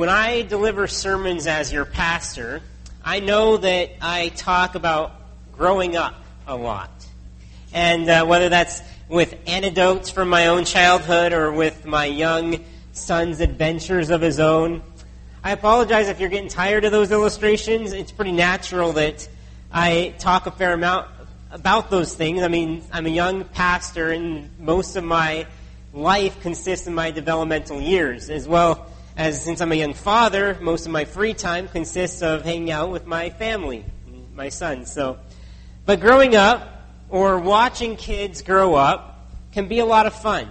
when I deliver sermons as your pastor, I know that I talk about growing up a lot. And uh, whether that's with anecdotes from my own childhood or with my young son's adventures of his own, I apologize if you're getting tired of those illustrations. It's pretty natural that I talk a fair amount about those things. I mean, I'm a young pastor, and most of my life consists of my developmental years, as well as since I'm a young father, most of my free time consists of hanging out with my family, my sons. So, but growing up or watching kids grow up can be a lot of fun.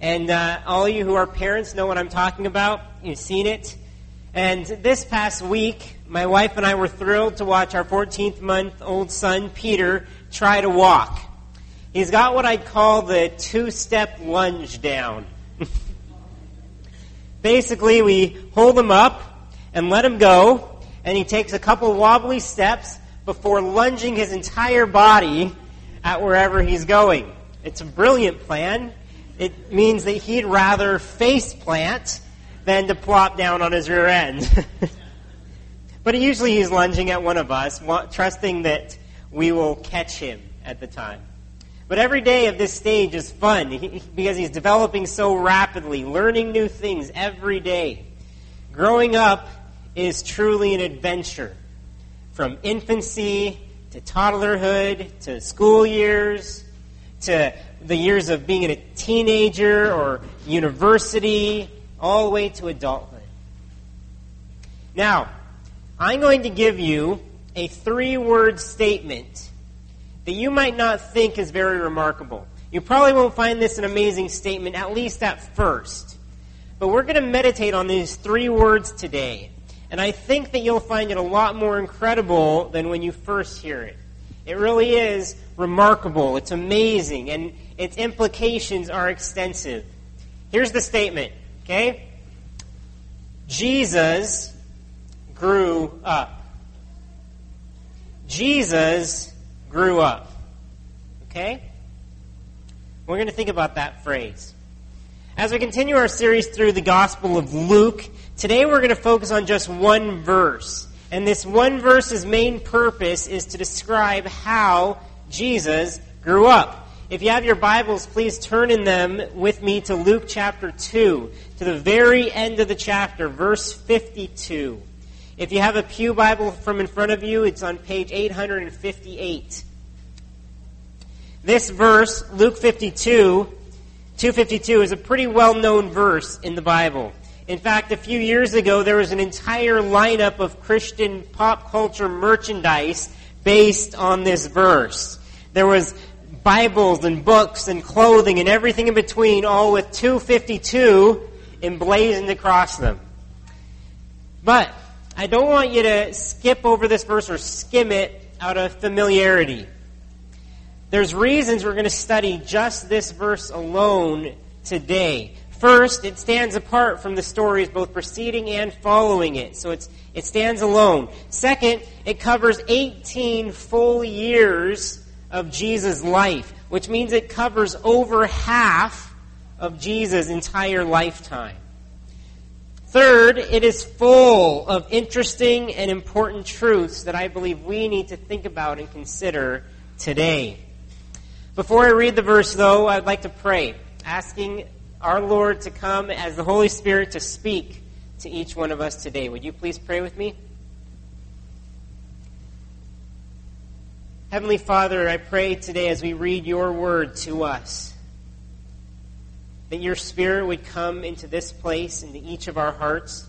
And uh, all you who are parents know what I'm talking about. You've seen it. And this past week, my wife and I were thrilled to watch our 14th month old son, Peter, try to walk. He's got what I'd call the two step lunge down. Basically, we hold him up and let him go, and he takes a couple wobbly steps before lunging his entire body at wherever he's going. It's a brilliant plan. It means that he'd rather face plant than to plop down on his rear end. but usually he's lunging at one of us, trusting that we will catch him at the time. But every day of this stage is fun because he's developing so rapidly, learning new things every day. Growing up is truly an adventure. From infancy to toddlerhood to school years to the years of being a teenager or university all the way to adulthood. Now, I'm going to give you a three word statement that you might not think is very remarkable. You probably won't find this an amazing statement, at least at first. But we're going to meditate on these three words today. And I think that you'll find it a lot more incredible than when you first hear it. It really is remarkable. It's amazing. And its implications are extensive. Here's the statement Okay? Jesus grew up. Jesus grew up. Okay? We're going to think about that phrase. As we continue our series through the Gospel of Luke, today we're going to focus on just one verse. And this one verse's main purpose is to describe how Jesus grew up. If you have your Bibles, please turn in them with me to Luke chapter 2, to the very end of the chapter, verse 52. If you have a Pew Bible from in front of you, it's on page 858. This verse, Luke 52, 252, is a pretty well known verse in the Bible. In fact, a few years ago, there was an entire lineup of Christian pop culture merchandise based on this verse. There was Bibles and books and clothing and everything in between, all with 252 emblazoned across them. But I don't want you to skip over this verse or skim it out of familiarity. There's reasons we're going to study just this verse alone today. First, it stands apart from the stories both preceding and following it. So it's, it stands alone. Second, it covers 18 full years of Jesus' life, which means it covers over half of Jesus' entire lifetime. Third, it is full of interesting and important truths that I believe we need to think about and consider today. Before I read the verse, though, I'd like to pray, asking our Lord to come as the Holy Spirit to speak to each one of us today. Would you please pray with me? Heavenly Father, I pray today as we read your word to us that your Spirit would come into this place, into each of our hearts.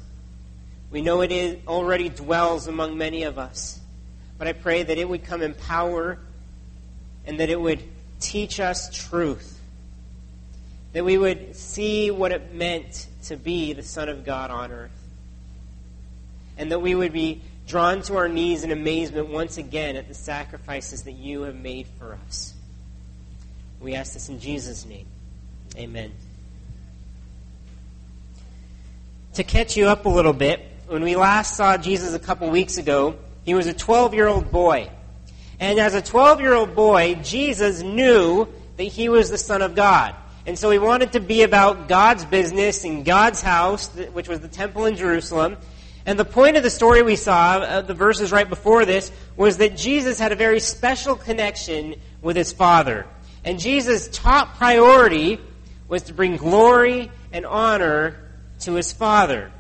We know it is, already dwells among many of us, but I pray that it would come in power and that it would teach us truth. That we would see what it meant to be the Son of God on earth. And that we would be drawn to our knees in amazement once again at the sacrifices that you have made for us. We ask this in Jesus' name. Amen. To catch you up a little bit, when we last saw Jesus a couple weeks ago, he was a 12 year old boy. And as a 12 year old boy, Jesus knew that he was the Son of God. And so he wanted to be about God's business in God's house, which was the temple in Jerusalem. And the point of the story we saw, uh, the verses right before this, was that Jesus had a very special connection with his Father. And Jesus' top priority was to bring glory and honor to his Father.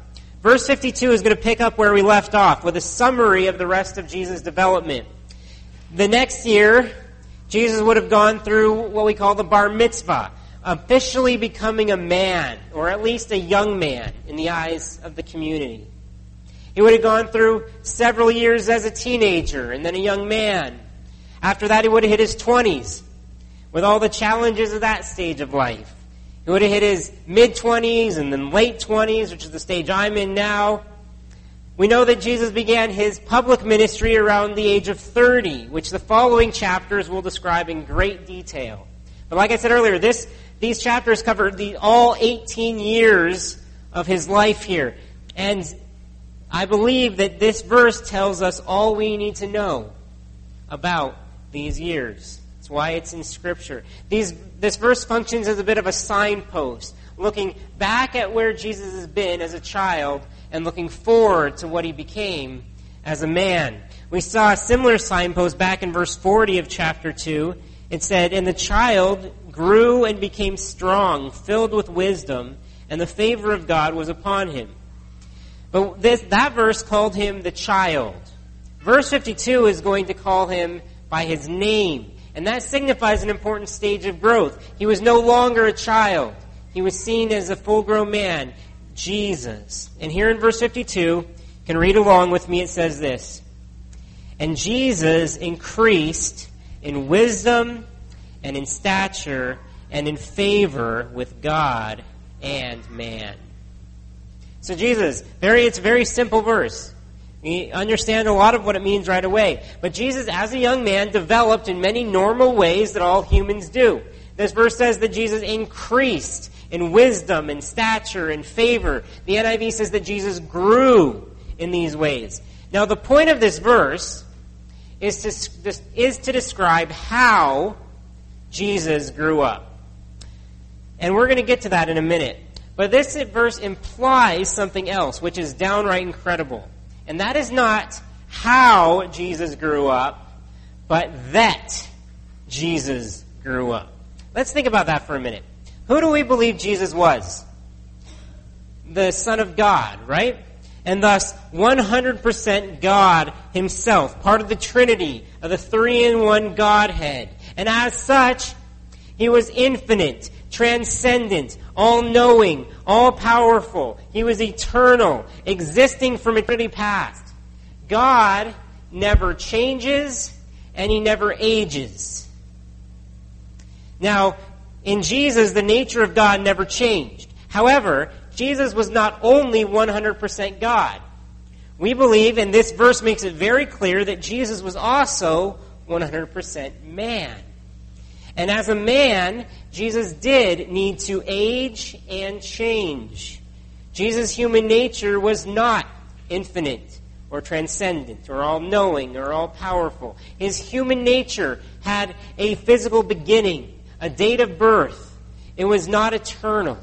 Verse 52 is going to pick up where we left off with a summary of the rest of Jesus' development. The next year, Jesus would have gone through what we call the bar mitzvah, officially becoming a man, or at least a young man in the eyes of the community. He would have gone through several years as a teenager and then a young man. After that, he would have hit his 20s with all the challenges of that stage of life. He would have hit his mid 20s and then late 20s, which is the stage I'm in now. We know that Jesus began his public ministry around the age of 30, which the following chapters will describe in great detail. But like I said earlier, this, these chapters cover the, all 18 years of his life here. And I believe that this verse tells us all we need to know about these years. That's why it's in Scripture. These, this verse functions as a bit of a signpost, looking back at where Jesus has been as a child and looking forward to what he became as a man. We saw a similar signpost back in verse 40 of chapter 2. It said, And the child grew and became strong, filled with wisdom, and the favor of God was upon him. But this, that verse called him the child. Verse 52 is going to call him by his name. And that signifies an important stage of growth. He was no longer a child. He was seen as a full grown man, Jesus. And here in verse 52, you can read along with me, it says this. And Jesus increased in wisdom and in stature and in favor with God and man. So Jesus, very, it's a very simple verse. We understand a lot of what it means right away. But Jesus, as a young man, developed in many normal ways that all humans do. This verse says that Jesus increased in wisdom and stature and favor. The NIV says that Jesus grew in these ways. Now, the point of this verse is to, is to describe how Jesus grew up. And we're going to get to that in a minute. But this verse implies something else, which is downright incredible. And that is not how Jesus grew up, but that Jesus grew up. Let's think about that for a minute. Who do we believe Jesus was? The Son of God, right? And thus 100% God Himself, part of the Trinity, of the three in one Godhead. And as such, He was infinite, transcendent, all knowing, all powerful. He was eternal, existing from eternity past. God never changes and he never ages. Now, in Jesus, the nature of God never changed. However, Jesus was not only 100% God. We believe, and this verse makes it very clear, that Jesus was also 100% man. And as a man, Jesus did need to age and change. Jesus' human nature was not infinite or transcendent or all knowing or all powerful. His human nature had a physical beginning, a date of birth. It was not eternal.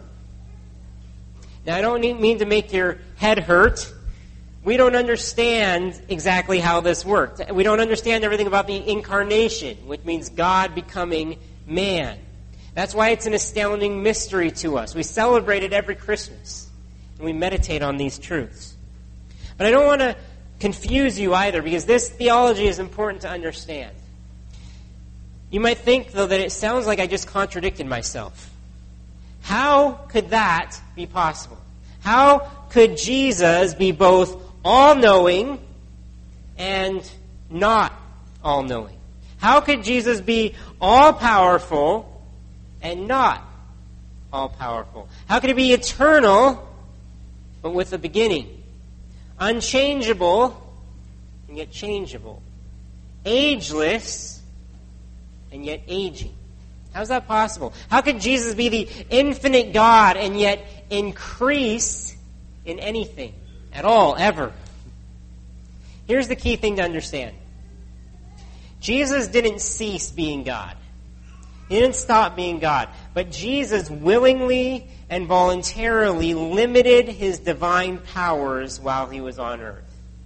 Now, I don't mean to make your head hurt. We don't understand exactly how this worked. We don't understand everything about the incarnation, which means God becoming man. That's why it's an astounding mystery to us. We celebrate it every Christmas, and we meditate on these truths. But I don't want to confuse you either, because this theology is important to understand. You might think, though, that it sounds like I just contradicted myself. How could that be possible? How could Jesus be both all knowing and not all knowing? How could Jesus be all powerful and not all powerful? How could he be eternal but with a beginning? Unchangeable and yet changeable. Ageless and yet aging. How's that possible? How could Jesus be the infinite God and yet increase in anything at all, ever? Here's the key thing to understand Jesus didn't cease being God. He didn't stop being God. But Jesus willingly and voluntarily limited his divine powers while he was on earth.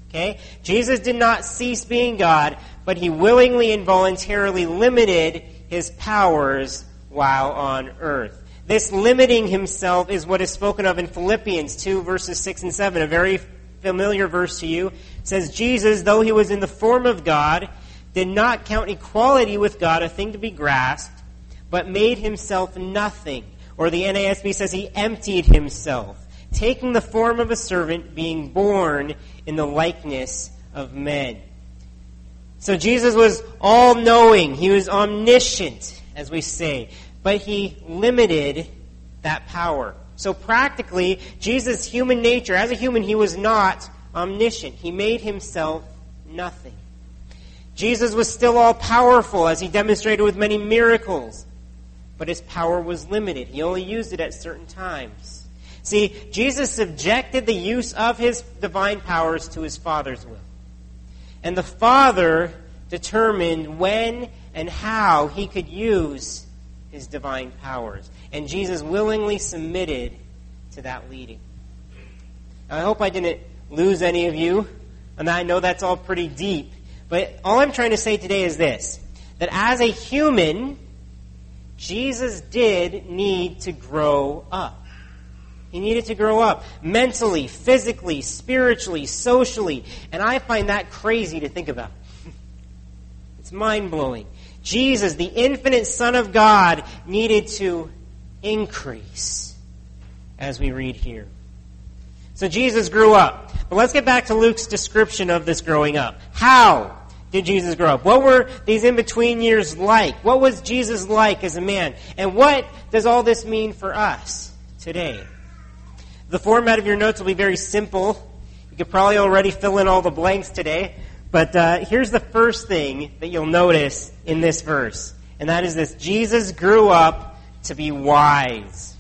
Okay? Jesus did not cease being God, but he willingly and voluntarily limited his powers while on earth. This limiting himself is what is spoken of in Philippians 2 verses 6 and 7, a very familiar verse to you. It says, Jesus, though he was in the form of God, did not count equality with God a thing to be grasped, but made himself nothing. Or the NASB says he emptied himself, taking the form of a servant, being born in the likeness of men. So Jesus was all knowing. He was omniscient, as we say. But he limited that power. So practically, Jesus' human nature, as a human, he was not omniscient. He made himself nothing. Jesus was still all powerful, as he demonstrated with many miracles but his power was limited. He only used it at certain times. See, Jesus subjected the use of his divine powers to his Father's will. And the Father determined when and how he could use his divine powers. And Jesus willingly submitted to that leading. Now, I hope I didn't lose any of you. And I know that's all pretty deep. But all I'm trying to say today is this that as a human, Jesus did need to grow up. He needed to grow up mentally, physically, spiritually, socially. And I find that crazy to think about. It's mind blowing. Jesus, the infinite Son of God, needed to increase, as we read here. So Jesus grew up. But let's get back to Luke's description of this growing up. How? did Jesus grow up? What were these in between years like? What was Jesus like as a man? And what does all this mean for us today? The format of your notes will be very simple. You could probably already fill in all the blanks today. But uh, here's the first thing that you'll notice in this verse, and that is this Jesus grew up to be wise.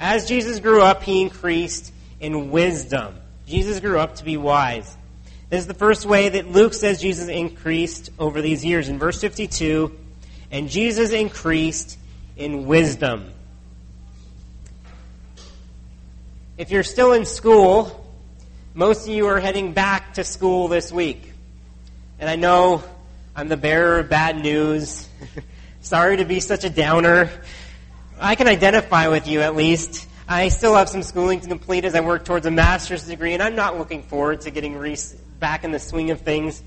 As Jesus grew up, he increased in wisdom. Jesus grew up to be wise. This is the first way that Luke says Jesus increased over these years. In verse 52, and Jesus increased in wisdom. If you're still in school, most of you are heading back to school this week. And I know I'm the bearer of bad news. Sorry to be such a downer. I can identify with you at least. I still have some schooling to complete as I work towards a master's degree, and I'm not looking forward to getting re- back in the swing of things.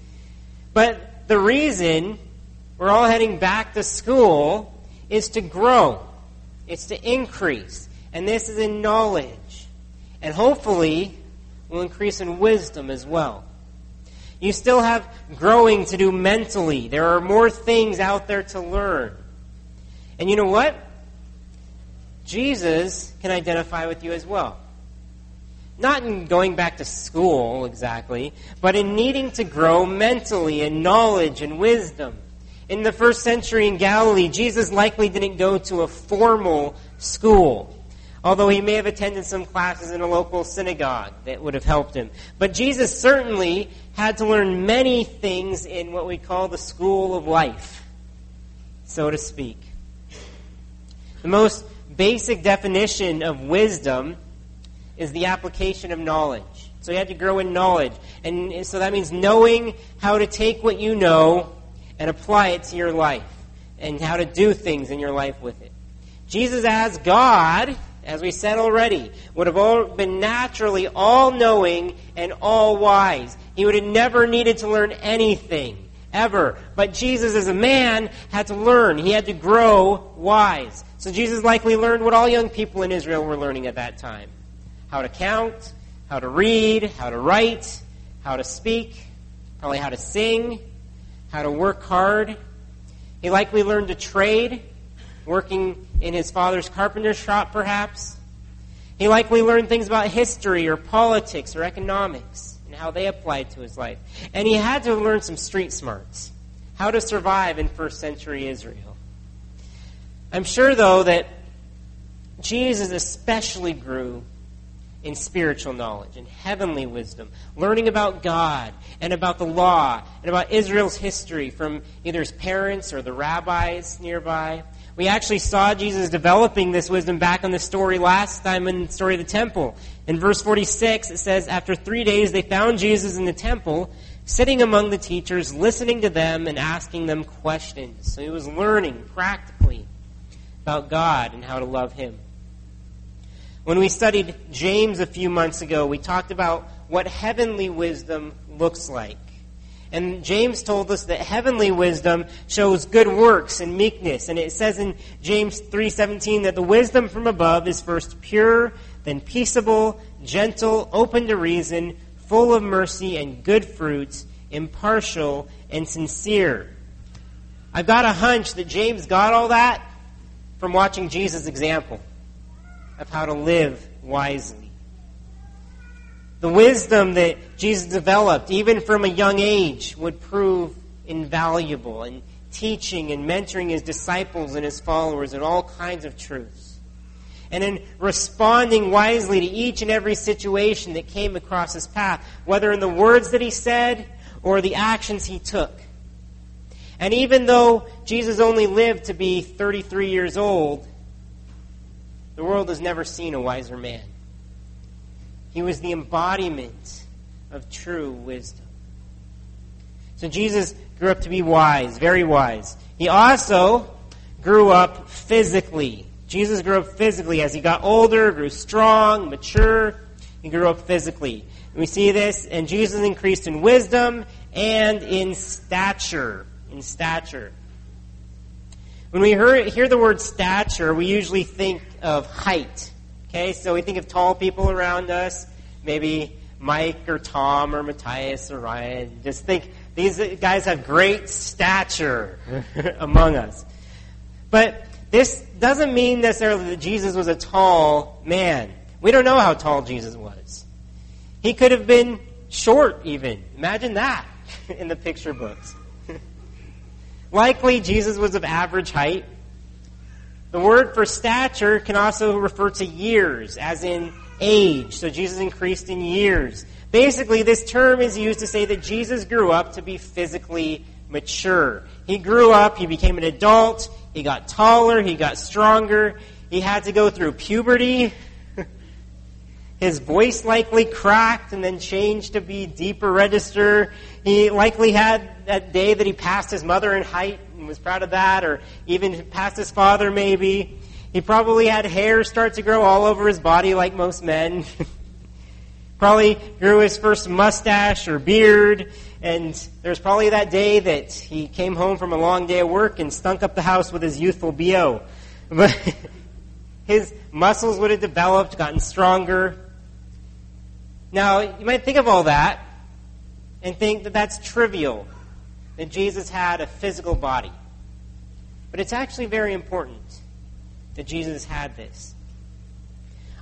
But the reason we're all heading back to school is to grow, it's to increase. And this is in knowledge. And hopefully, we'll increase in wisdom as well. You still have growing to do mentally. There are more things out there to learn. And you know what? Jesus can identify with you as well. Not in going back to school exactly, but in needing to grow mentally in knowledge and wisdom. In the first century in Galilee, Jesus likely didn't go to a formal school, although he may have attended some classes in a local synagogue that would have helped him. But Jesus certainly had to learn many things in what we call the school of life, so to speak. The most basic definition of wisdom is the application of knowledge. So you have to grow in knowledge. And so that means knowing how to take what you know and apply it to your life and how to do things in your life with it. Jesus, as God, as we said already, would have all been naturally all knowing and all wise. He would have never needed to learn anything, ever. But Jesus, as a man, had to learn. He had to grow wise. So Jesus likely learned what all young people in Israel were learning at that time how to count, how to read, how to write, how to speak, probably how to sing, how to work hard. He likely learned to trade, working in his father's carpenter shop, perhaps. He likely learned things about history or politics or economics and how they applied to his life. And he had to learn some street smarts, how to survive in first century Israel. I'm sure, though, that Jesus especially grew in spiritual knowledge and heavenly wisdom, learning about God and about the law and about Israel's history from either his parents or the rabbis nearby, We actually saw Jesus developing this wisdom back on the story last time in the story of the temple. In verse 46, it says, After three days they found Jesus in the temple, sitting among the teachers, listening to them and asking them questions. So he was learning practically about God and how to love him. When we studied James a few months ago, we talked about what heavenly wisdom looks like. And James told us that heavenly wisdom shows good works and meekness. And it says in James 3:17 that the wisdom from above is first pure, then peaceable, gentle, open to reason, full of mercy and good fruits, impartial and sincere. I've got a hunch that James got all that from watching Jesus' example of how to live wisely. The wisdom that Jesus developed, even from a young age, would prove invaluable in teaching and mentoring his disciples and his followers in all kinds of truths. And in responding wisely to each and every situation that came across his path, whether in the words that he said or the actions he took. And even though Jesus only lived to be 33 years old, the world has never seen a wiser man. He was the embodiment of true wisdom. So Jesus grew up to be wise, very wise. He also grew up physically. Jesus grew up physically as he got older, grew strong, mature. He grew up physically. And we see this, and Jesus increased in wisdom and in stature. In stature. When we hear, hear the word stature, we usually think of height. Okay, so we think of tall people around us, maybe Mike or Tom or Matthias or Ryan. Just think these guys have great stature among us. But this doesn't mean necessarily that Jesus was a tall man. We don't know how tall Jesus was. He could have been short, even. Imagine that in the picture books. Likely, Jesus was of average height. The word for stature can also refer to years, as in age. So Jesus increased in years. Basically, this term is used to say that Jesus grew up to be physically mature. He grew up, he became an adult, he got taller, he got stronger, he had to go through puberty. His voice likely cracked and then changed to be deeper register. He likely had that day that he passed his mother in height was proud of that, or even past his father, maybe. He probably had hair start to grow all over his body like most men. probably grew his first mustache or beard, and there's probably that day that he came home from a long day of work and stunk up the house with his youthful BO. But his muscles would have developed, gotten stronger. Now, you might think of all that and think that that's trivial that Jesus had a physical body. But it's actually very important that Jesus had this.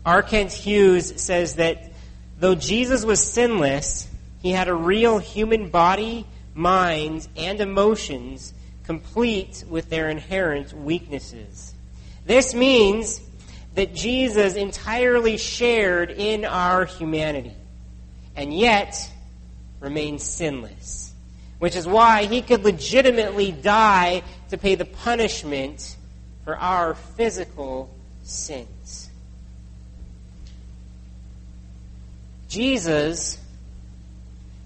R. Kent Hughes says that though Jesus was sinless, he had a real human body, mind, and emotions complete with their inherent weaknesses. This means that Jesus entirely shared in our humanity, and yet remained sinless which is why he could legitimately die to pay the punishment for our physical sins. Jesus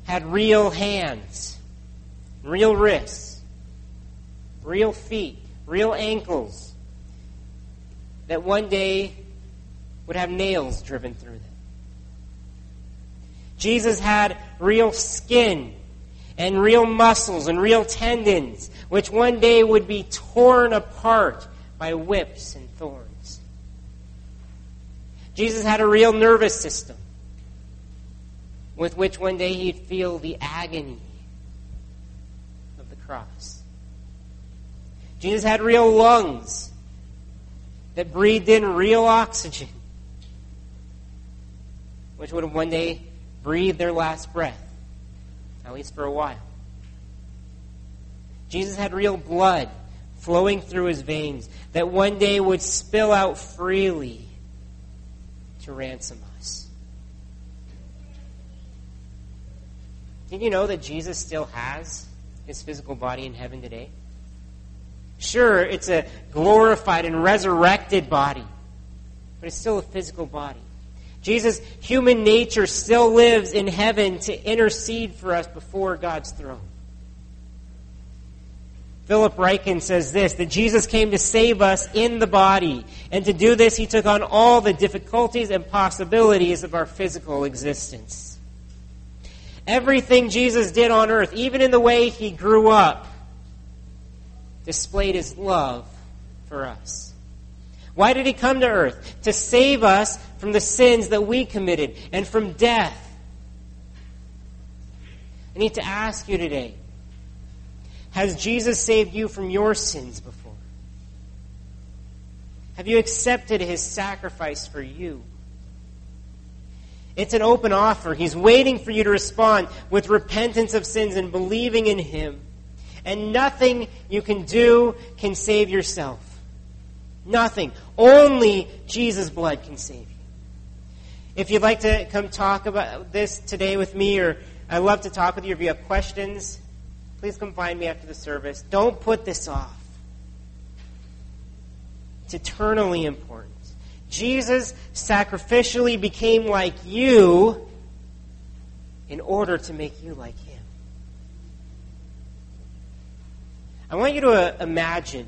had real hands, real wrists, real feet, real ankles that one day would have nails driven through them. Jesus had real skin and real muscles and real tendons, which one day would be torn apart by whips and thorns. Jesus had a real nervous system with which one day he'd feel the agony of the cross. Jesus had real lungs that breathed in real oxygen, which would one day breathed their last breath at least for a while. Jesus had real blood flowing through his veins that one day would spill out freely to ransom us. Did you know that Jesus still has his physical body in heaven today? Sure, it's a glorified and resurrected body, but it's still a physical body. Jesus' human nature still lives in heaven to intercede for us before God's throne. Philip Ryken says this that Jesus came to save us in the body, and to do this, he took on all the difficulties and possibilities of our physical existence. Everything Jesus did on earth, even in the way he grew up, displayed his love for us. Why did he come to earth? To save us from the sins that we committed and from death. I need to ask you today has Jesus saved you from your sins before? Have you accepted his sacrifice for you? It's an open offer. He's waiting for you to respond with repentance of sins and believing in him. And nothing you can do can save yourself. Nothing. Only Jesus' blood can save you. If you'd like to come talk about this today with me, or I'd love to talk with you if you have questions, please come find me after the service. Don't put this off. It's eternally important. Jesus sacrificially became like you in order to make you like him. I want you to imagine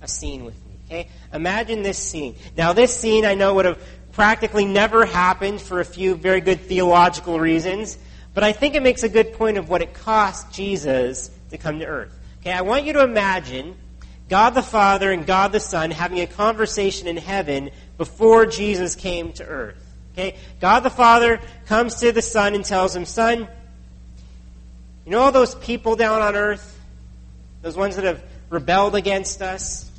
a scene with me, okay? Imagine this scene. Now, this scene I know would have practically never happened for a few very good theological reasons. But I think it makes a good point of what it cost Jesus to come to earth. Okay, I want you to imagine God the Father and God the Son having a conversation in heaven before Jesus came to earth. Okay? God the Father comes to the Son and tells him, Son, you know all those people down on earth? Those ones that have rebelled against us?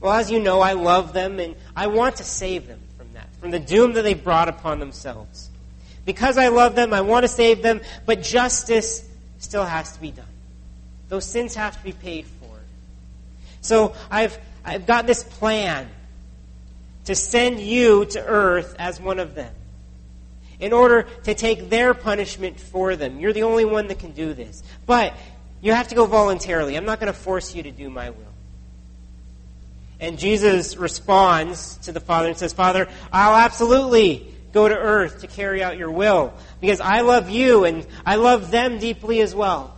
Well, as you know, I love them and I want to save them from that, from the doom that they've brought upon themselves. Because I love them, I want to save them, but justice still has to be done. Those sins have to be paid for. So I've, I've got this plan to send you to earth as one of them in order to take their punishment for them. You're the only one that can do this. But you have to go voluntarily. I'm not going to force you to do my will. And Jesus responds to the Father and says, Father, I'll absolutely go to earth to carry out your will because I love you and I love them deeply as well.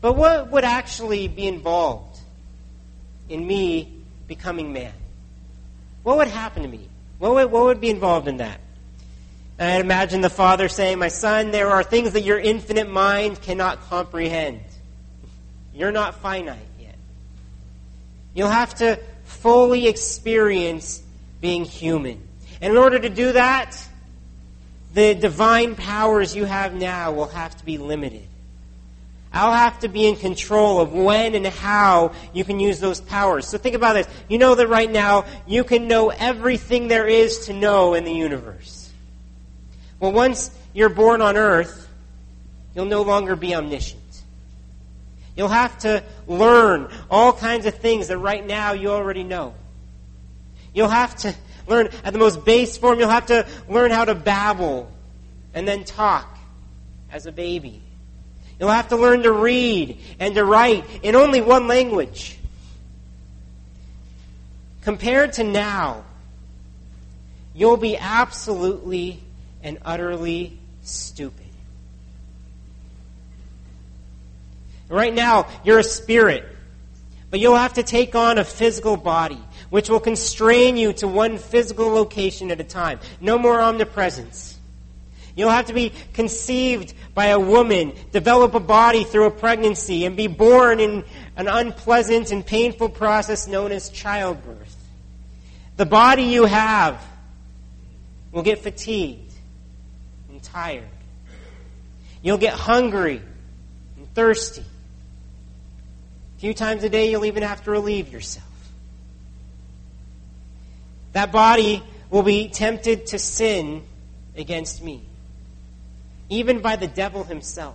But what would actually be involved in me becoming man? What would happen to me? What would, what would be involved in that? And I'd imagine the father saying, My son, there are things that your infinite mind cannot comprehend. You're not finite. You'll have to fully experience being human. And in order to do that, the divine powers you have now will have to be limited. I'll have to be in control of when and how you can use those powers. So think about this. You know that right now you can know everything there is to know in the universe. Well, once you're born on earth, you'll no longer be omniscient. You'll have to learn all kinds of things that right now you already know. You'll have to learn at the most base form, you'll have to learn how to babble and then talk as a baby. You'll have to learn to read and to write in only one language. Compared to now, you'll be absolutely and utterly stupid. Right now, you're a spirit, but you'll have to take on a physical body, which will constrain you to one physical location at a time. No more omnipresence. You'll have to be conceived by a woman, develop a body through a pregnancy, and be born in an unpleasant and painful process known as childbirth. The body you have will get fatigued and tired. You'll get hungry and thirsty. Few times a day, you'll even have to relieve yourself. That body will be tempted to sin against me even by the devil himself.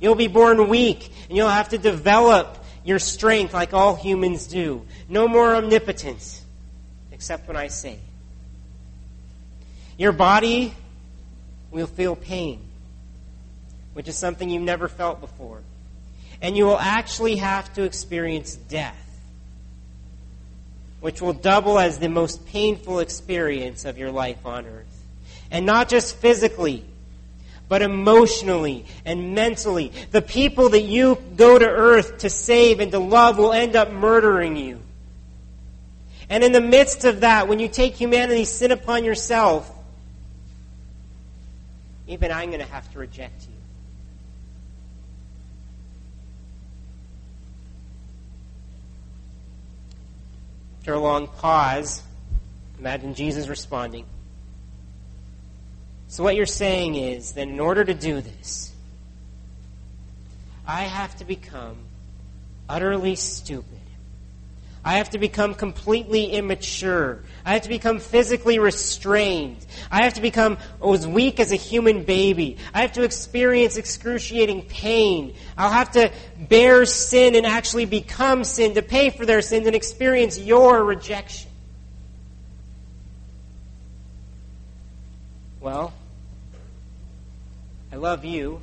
You'll be born weak, and you'll have to develop your strength like all humans do. No more omnipotence, except when I say. Your body will feel pain, which is something you've never felt before. And you will actually have to experience death, which will double as the most painful experience of your life on earth. And not just physically, but emotionally and mentally. The people that you go to earth to save and to love will end up murdering you. And in the midst of that, when you take humanity's sin upon yourself, even I'm going to have to reject you. After a long pause, imagine Jesus responding. So, what you're saying is that in order to do this, I have to become utterly stupid. I have to become completely immature. I have to become physically restrained. I have to become as weak as a human baby. I have to experience excruciating pain. I'll have to bear sin and actually become sin to pay for their sins and experience your rejection. Well, I love you,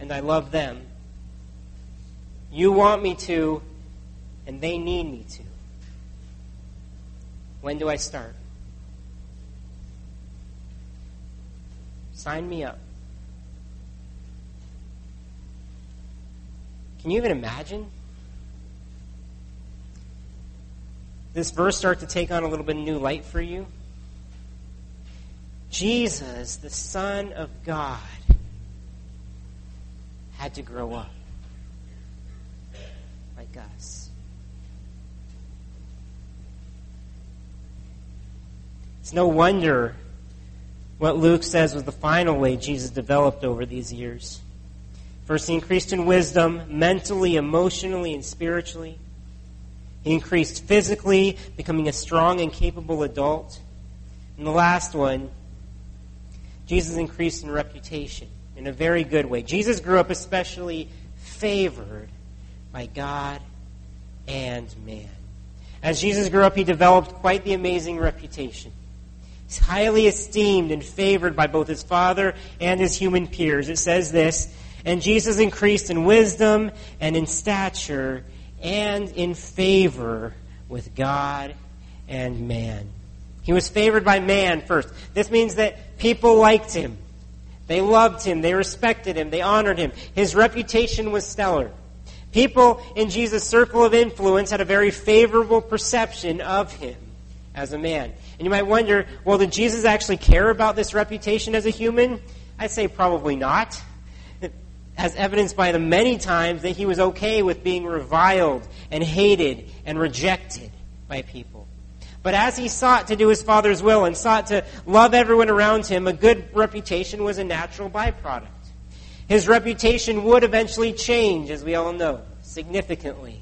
and I love them. You want me to, and they need me to. When do I start? Sign me up. Can you even imagine? This verse start to take on a little bit of new light for you? Jesus, the Son of God, had to grow up like us. It's no wonder what Luke says was the final way Jesus developed over these years. First, he increased in wisdom, mentally, emotionally, and spiritually. He increased physically, becoming a strong and capable adult. And the last one, Jesus increased in reputation in a very good way. Jesus grew up especially favored by God and man. As Jesus grew up, he developed quite the amazing reputation. He's highly esteemed and favored by both his father and his human peers. It says this, and Jesus increased in wisdom and in stature and in favor with God and man. He was favored by man first. This means that people liked him. They loved him. They respected him. They honored him. His reputation was stellar. People in Jesus' circle of influence had a very favorable perception of him as a man. And you might wonder, well, did Jesus actually care about this reputation as a human? I'd say probably not. As evidenced by the many times that he was okay with being reviled and hated and rejected by people. But as he sought to do his Father's will and sought to love everyone around him, a good reputation was a natural byproduct. His reputation would eventually change, as we all know, significantly.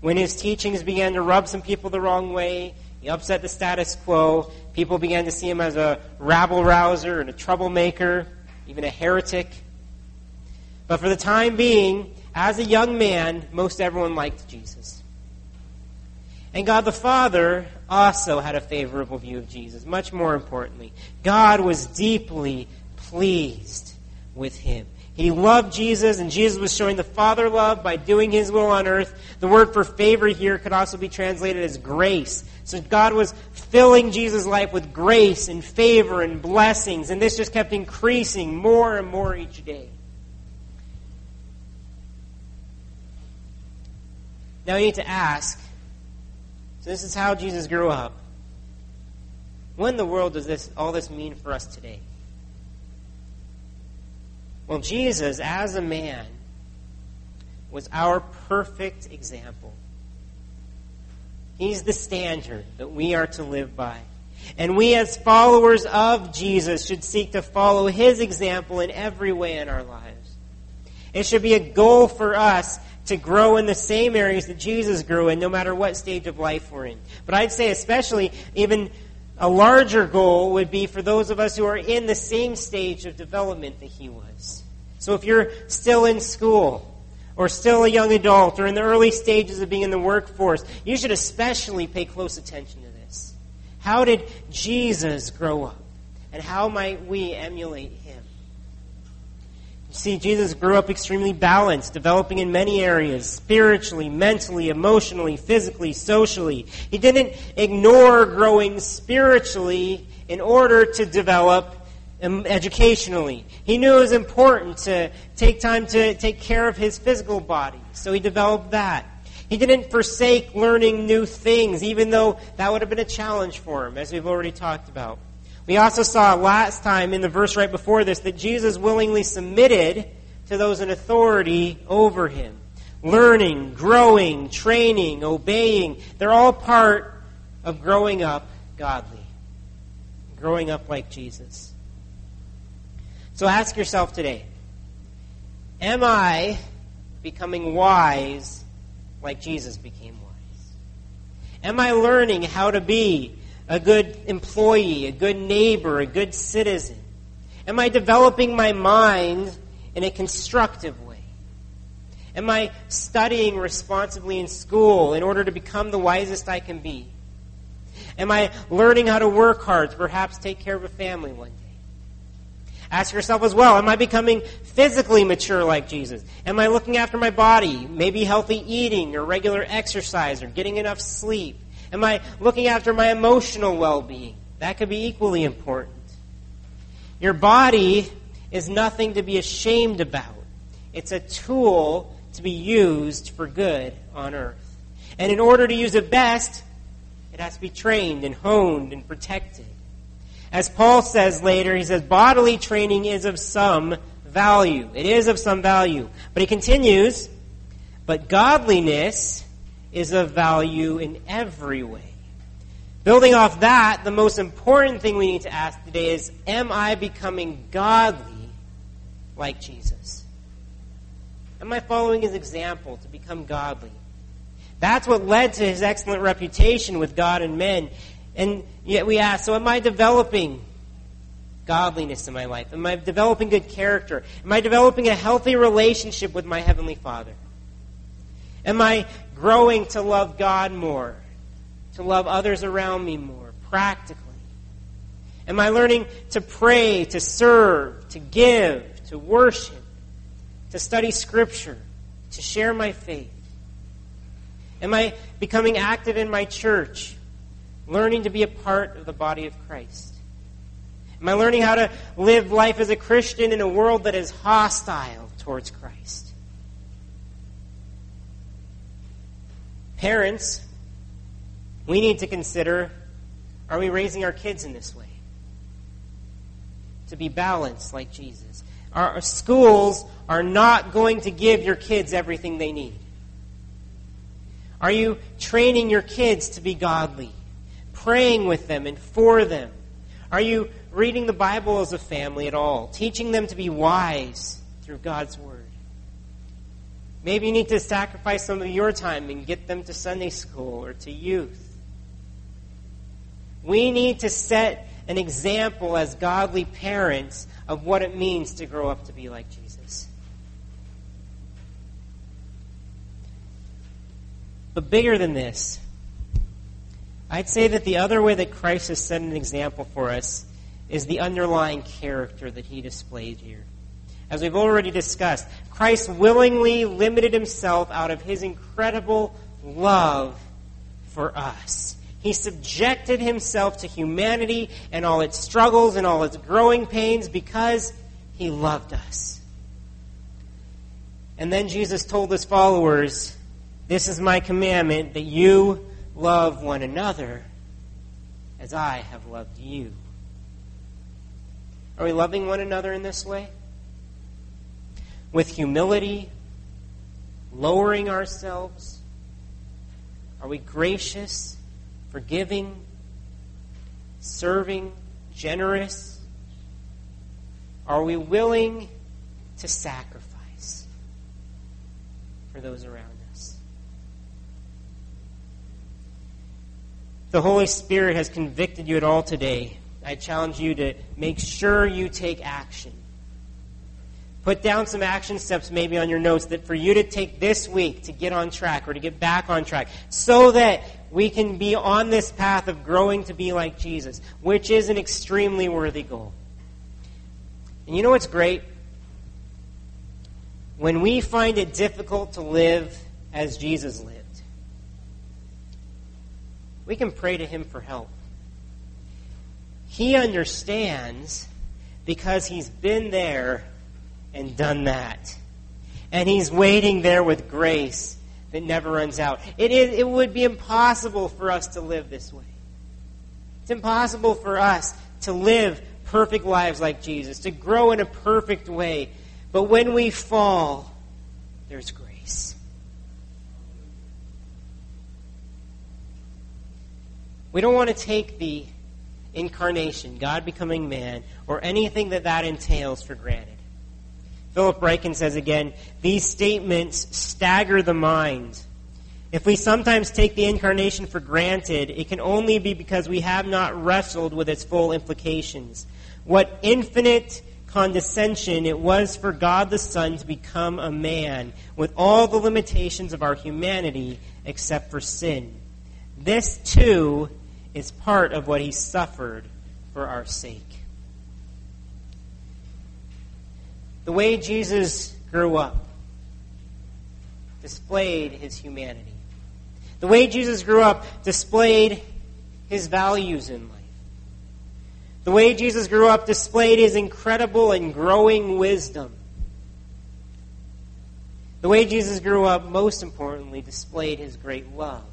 When his teachings began to rub some people the wrong way, he upset the status quo. People began to see him as a rabble rouser and a troublemaker, even a heretic. But for the time being, as a young man, most everyone liked Jesus. And God the Father also had a favorable view of Jesus. Much more importantly, God was deeply pleased with him. He loved Jesus, and Jesus was showing the Father love by doing his will on earth. The word for favor here could also be translated as grace. So God was filling Jesus' life with grace and favor and blessings, and this just kept increasing more and more each day. Now you need to ask so this is how Jesus grew up. What in the world does this all this mean for us today? Well, Jesus, as a man, was our perfect example. He's the standard that we are to live by. And we, as followers of Jesus, should seek to follow his example in every way in our lives. It should be a goal for us to grow in the same areas that Jesus grew in, no matter what stage of life we're in. But I'd say, especially, even a larger goal would be for those of us who are in the same stage of development that he was. So if you're still in school, or still a young adult, or in the early stages of being in the workforce, you should especially pay close attention to this. How did Jesus grow up? And how might we emulate him? See, Jesus grew up extremely balanced, developing in many areas spiritually, mentally, emotionally, physically, socially. He didn't ignore growing spiritually in order to develop um, educationally. He knew it was important to take time to take care of his physical body, so he developed that. He didn't forsake learning new things, even though that would have been a challenge for him, as we've already talked about. We also saw last time in the verse right before this that Jesus willingly submitted to those in authority over him. Learning, growing, training, obeying, they're all part of growing up godly. Growing up like Jesus. So ask yourself today Am I becoming wise like Jesus became wise? Am I learning how to be a good employee, a good neighbor, a good citizen? Am I developing my mind in a constructive way? Am I studying responsibly in school in order to become the wisest I can be? Am I learning how to work hard to perhaps take care of a family one day? Ask yourself as well, am I becoming physically mature like Jesus? Am I looking after my body, maybe healthy eating or regular exercise or getting enough sleep? Am I looking after my emotional well being? That could be equally important. Your body is nothing to be ashamed about, it's a tool to be used for good on earth. And in order to use it best, it has to be trained and honed and protected. As Paul says later, he says, bodily training is of some value. It is of some value. But he continues, but godliness is of value in every way. Building off that, the most important thing we need to ask today is Am I becoming godly like Jesus? Am I following his example to become godly? That's what led to his excellent reputation with God and men. And yet we ask, so am I developing godliness in my life? Am I developing good character? Am I developing a healthy relationship with my Heavenly Father? Am I growing to love God more, to love others around me more, practically? Am I learning to pray, to serve, to give, to worship, to study Scripture, to share my faith? Am I becoming active in my church, learning to be a part of the body of Christ? Am I learning how to live life as a Christian in a world that is hostile towards Christ? Parents, we need to consider are we raising our kids in this way? To be balanced like Jesus. Our schools are not going to give your kids everything they need. Are you training your kids to be godly? Praying with them and for them? Are you reading the Bible as a family at all? Teaching them to be wise through God's Word? Maybe you need to sacrifice some of your time and get them to Sunday school or to youth. We need to set an example as godly parents of what it means to grow up to be like Jesus. But bigger than this, I'd say that the other way that Christ has set an example for us is the underlying character that he displayed here. As we've already discussed, Christ willingly limited himself out of his incredible love for us. He subjected himself to humanity and all its struggles and all its growing pains because he loved us. And then Jesus told his followers, This is my commandment that you love one another as I have loved you. Are we loving one another in this way? With humility, lowering ourselves? Are we gracious, forgiving, serving, generous? Are we willing to sacrifice for those around us? The Holy Spirit has convicted you at all today. I challenge you to make sure you take action Put down some action steps maybe on your notes that for you to take this week to get on track or to get back on track so that we can be on this path of growing to be like Jesus, which is an extremely worthy goal. And you know what's great? when we find it difficult to live as Jesus lived, we can pray to Him for help. He understands because He's been there and done that. And He's waiting there with grace that never runs out. It, is, it would be impossible for us to live this way. It's impossible for us to live perfect lives like Jesus, to grow in a perfect way. But when we fall, there's grace. We don't want to take the incarnation, God becoming man, or anything that that entails for granted. Philip Ryken says again, these statements stagger the mind. If we sometimes take the incarnation for granted, it can only be because we have not wrestled with its full implications. What infinite condescension it was for God the Son to become a man with all the limitations of our humanity except for sin. This, too, is part of what he suffered for our sake. The way Jesus grew up displayed his humanity. The way Jesus grew up displayed his values in life. The way Jesus grew up displayed his incredible and growing wisdom. The way Jesus grew up, most importantly, displayed his great love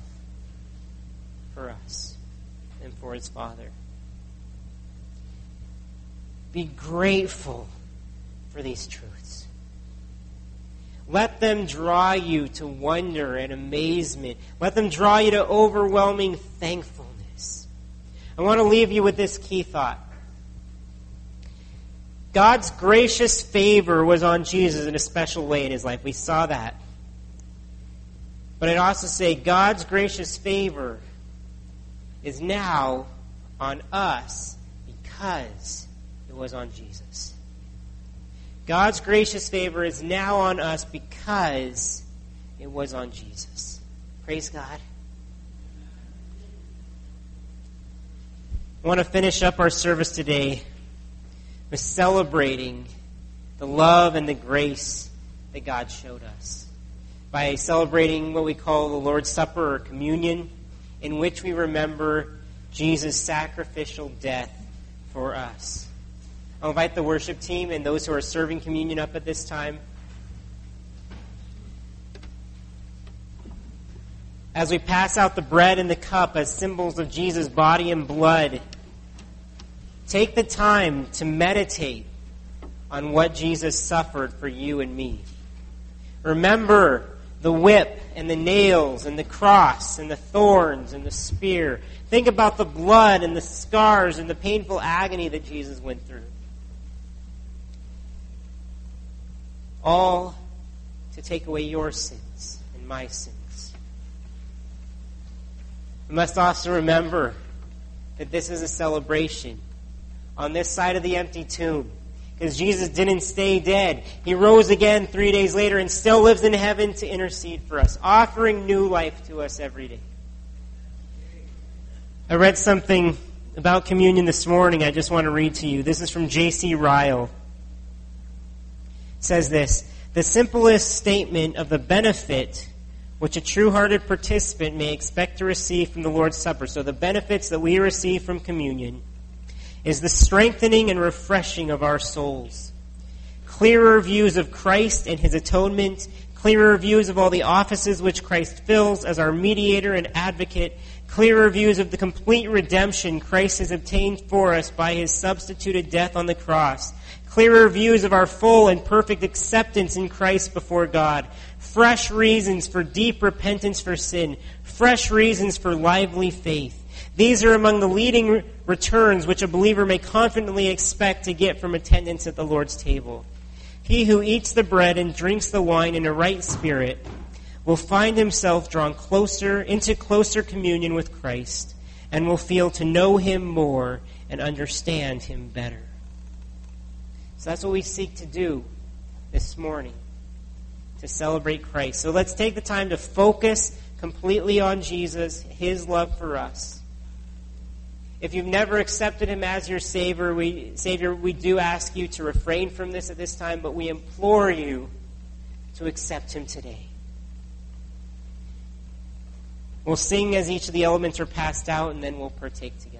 for us and for his Father. Be grateful for these truths. Let them draw you to wonder and amazement. Let them draw you to overwhelming thankfulness. I want to leave you with this key thought. God's gracious favor was on Jesus in a special way in his life. We saw that. But I'd also say God's gracious favor is now on us because it was on Jesus. God's gracious favor is now on us because it was on Jesus. Praise God. I want to finish up our service today with celebrating the love and the grace that God showed us by celebrating what we call the Lord's Supper or communion in which we remember Jesus' sacrificial death for us. I'll invite the worship team and those who are serving communion up at this time. As we pass out the bread and the cup as symbols of Jesus' body and blood, take the time to meditate on what Jesus suffered for you and me. Remember the whip and the nails and the cross and the thorns and the spear. Think about the blood and the scars and the painful agony that Jesus went through. All to take away your sins and my sins. We must also remember that this is a celebration. On this side of the empty tomb, because Jesus didn't stay dead. He rose again three days later and still lives in heaven to intercede for us, offering new life to us every day. I read something about communion this morning I just want to read to you. This is from J.C. Ryle. Says this The simplest statement of the benefit which a true hearted participant may expect to receive from the Lord's Supper. So, the benefits that we receive from communion is the strengthening and refreshing of our souls. Clearer views of Christ and his atonement, clearer views of all the offices which Christ fills as our mediator and advocate, clearer views of the complete redemption Christ has obtained for us by his substituted death on the cross, clearer views of our full and perfect acceptance in Christ before God, fresh reasons for deep repentance for sin, fresh reasons for lively faith, these are among the leading returns which a believer may confidently expect to get from attendance at the Lord's table. He who eats the bread and drinks the wine in a right spirit will find himself drawn closer into closer communion with Christ and will feel to know him more and understand him better. So that's what we seek to do this morning to celebrate Christ. So let's take the time to focus completely on Jesus, his love for us if you've never accepted him as your Savior we, Savior, we do ask you to refrain from this at this time, but we implore you to accept Him today. We'll sing as each of the elements are passed out, and then we'll partake together.